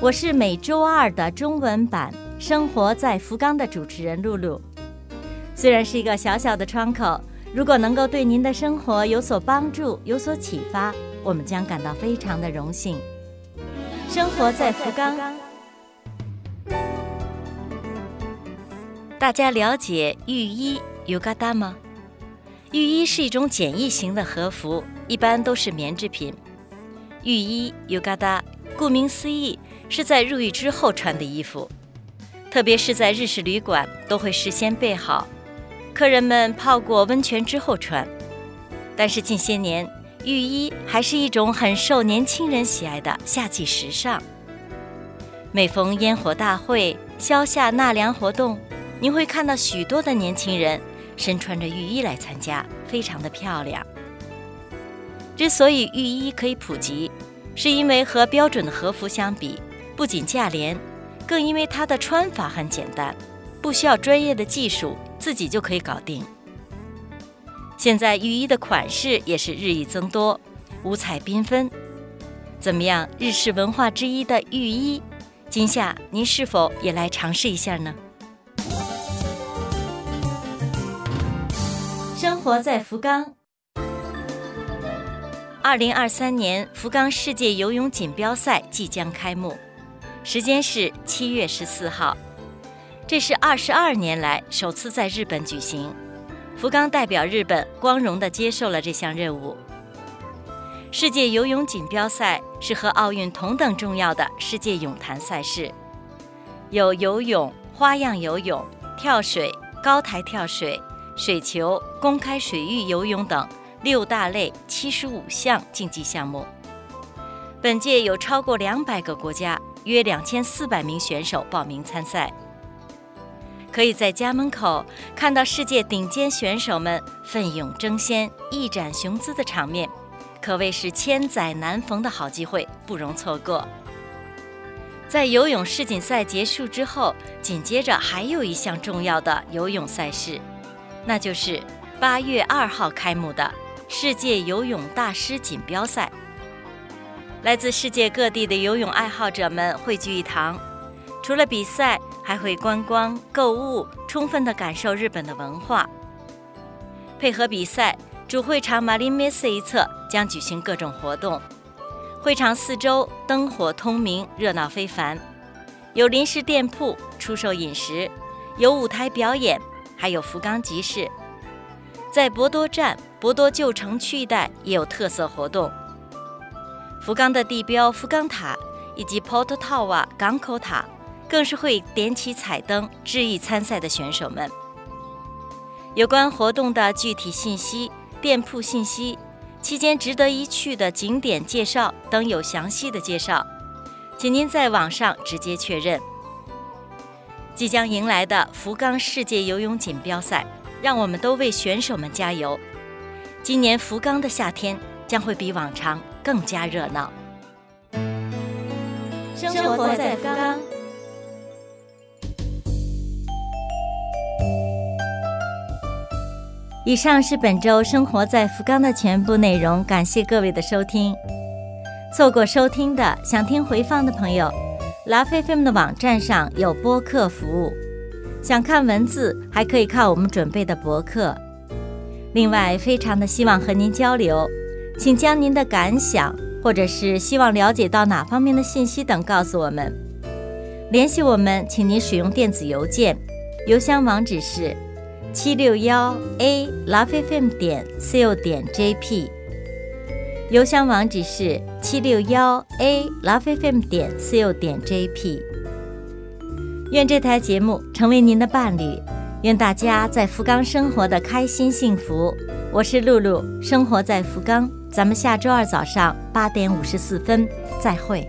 我是每周二的中文版《生活在福冈》的主持人露露。虽然是一个小小的窗口，如果能够对您的生活有所帮助、有所启发，我们将感到非常的荣幸。生活在福冈，大家了解浴衣 yukata 吗？浴衣是一种简易型的和服，一般都是棉制品。浴衣 yukata，顾名思义。是在入浴之后穿的衣服，特别是在日式旅馆都会事先备好，客人们泡过温泉之后穿。但是近些年，浴衣还是一种很受年轻人喜爱的夏季时尚。每逢烟火大会、消夏纳凉活动，你会看到许多的年轻人身穿着浴衣来参加，非常的漂亮。之所以浴衣可以普及，是因为和标准的和服相比。不仅价廉，更因为它的穿法很简单，不需要专业的技术，自己就可以搞定。现在浴衣的款式也是日益增多，五彩缤纷。怎么样，日式文化之一的浴衣，今夏您是否也来尝试一下呢？生活在福冈。二零二三年福冈世界游泳锦标赛即将开幕。时间是七月十四号，这是二十二年来首次在日本举行。福冈代表日本光荣地接受了这项任务。世界游泳锦标赛是和奥运同等重要的世界泳坛赛事，有游泳、花样游泳、跳水、高台跳水、水球、公开水域游泳等六大类七十五项竞技项目。本届有超过两百个国家。约两千四百名选手报名参赛，可以在家门口看到世界顶尖选手们奋勇争先、一展雄姿的场面，可谓是千载难逢的好机会，不容错过。在游泳世锦赛结束之后，紧接着还有一项重要的游泳赛事，那就是八月二号开幕的世界游泳大师锦标赛。来自世界各地的游泳爱好者们汇聚一堂，除了比赛，还会观光、购物，充分地感受日本的文化。配合比赛，主会场马林梅斯一侧将举行各种活动，会场四周灯火通明，热闹非凡。有临时店铺出售饮食，有舞台表演，还有福冈集市。在博多站、博多旧城区一带也有特色活动。福冈的地标福冈塔以及 Port Tower 港口塔，更是会点起彩灯致意参赛的选手们。有关活动的具体信息、店铺信息、期间值得一去的景点介绍等有详细的介绍，请您在网上直接确认。即将迎来的福冈世界游泳锦标赛，让我们都为选手们加油！今年福冈的夏天将会比往常。更加热闹。生活在福冈。以上是本周生活在福冈的全部内容，感谢各位的收听。错过收听的，想听回放的朋友，拉菲菲们的网站上有播客服务。想看文字，还可以看我们准备的博客。另外，非常的希望和您交流。请将您的感想，或者是希望了解到哪方面的信息等告诉我们。联系我们，请您使用电子邮件，邮箱网址是七六幺 a lovefm 点 co 点 jp。邮箱网址是七六幺 a lovefm 点 co 点 jp。愿这台节目成为您的伴侣，愿大家在福冈生活的开心幸福。我是露露，生活在福冈。咱们下周二早上八点五十四分再会。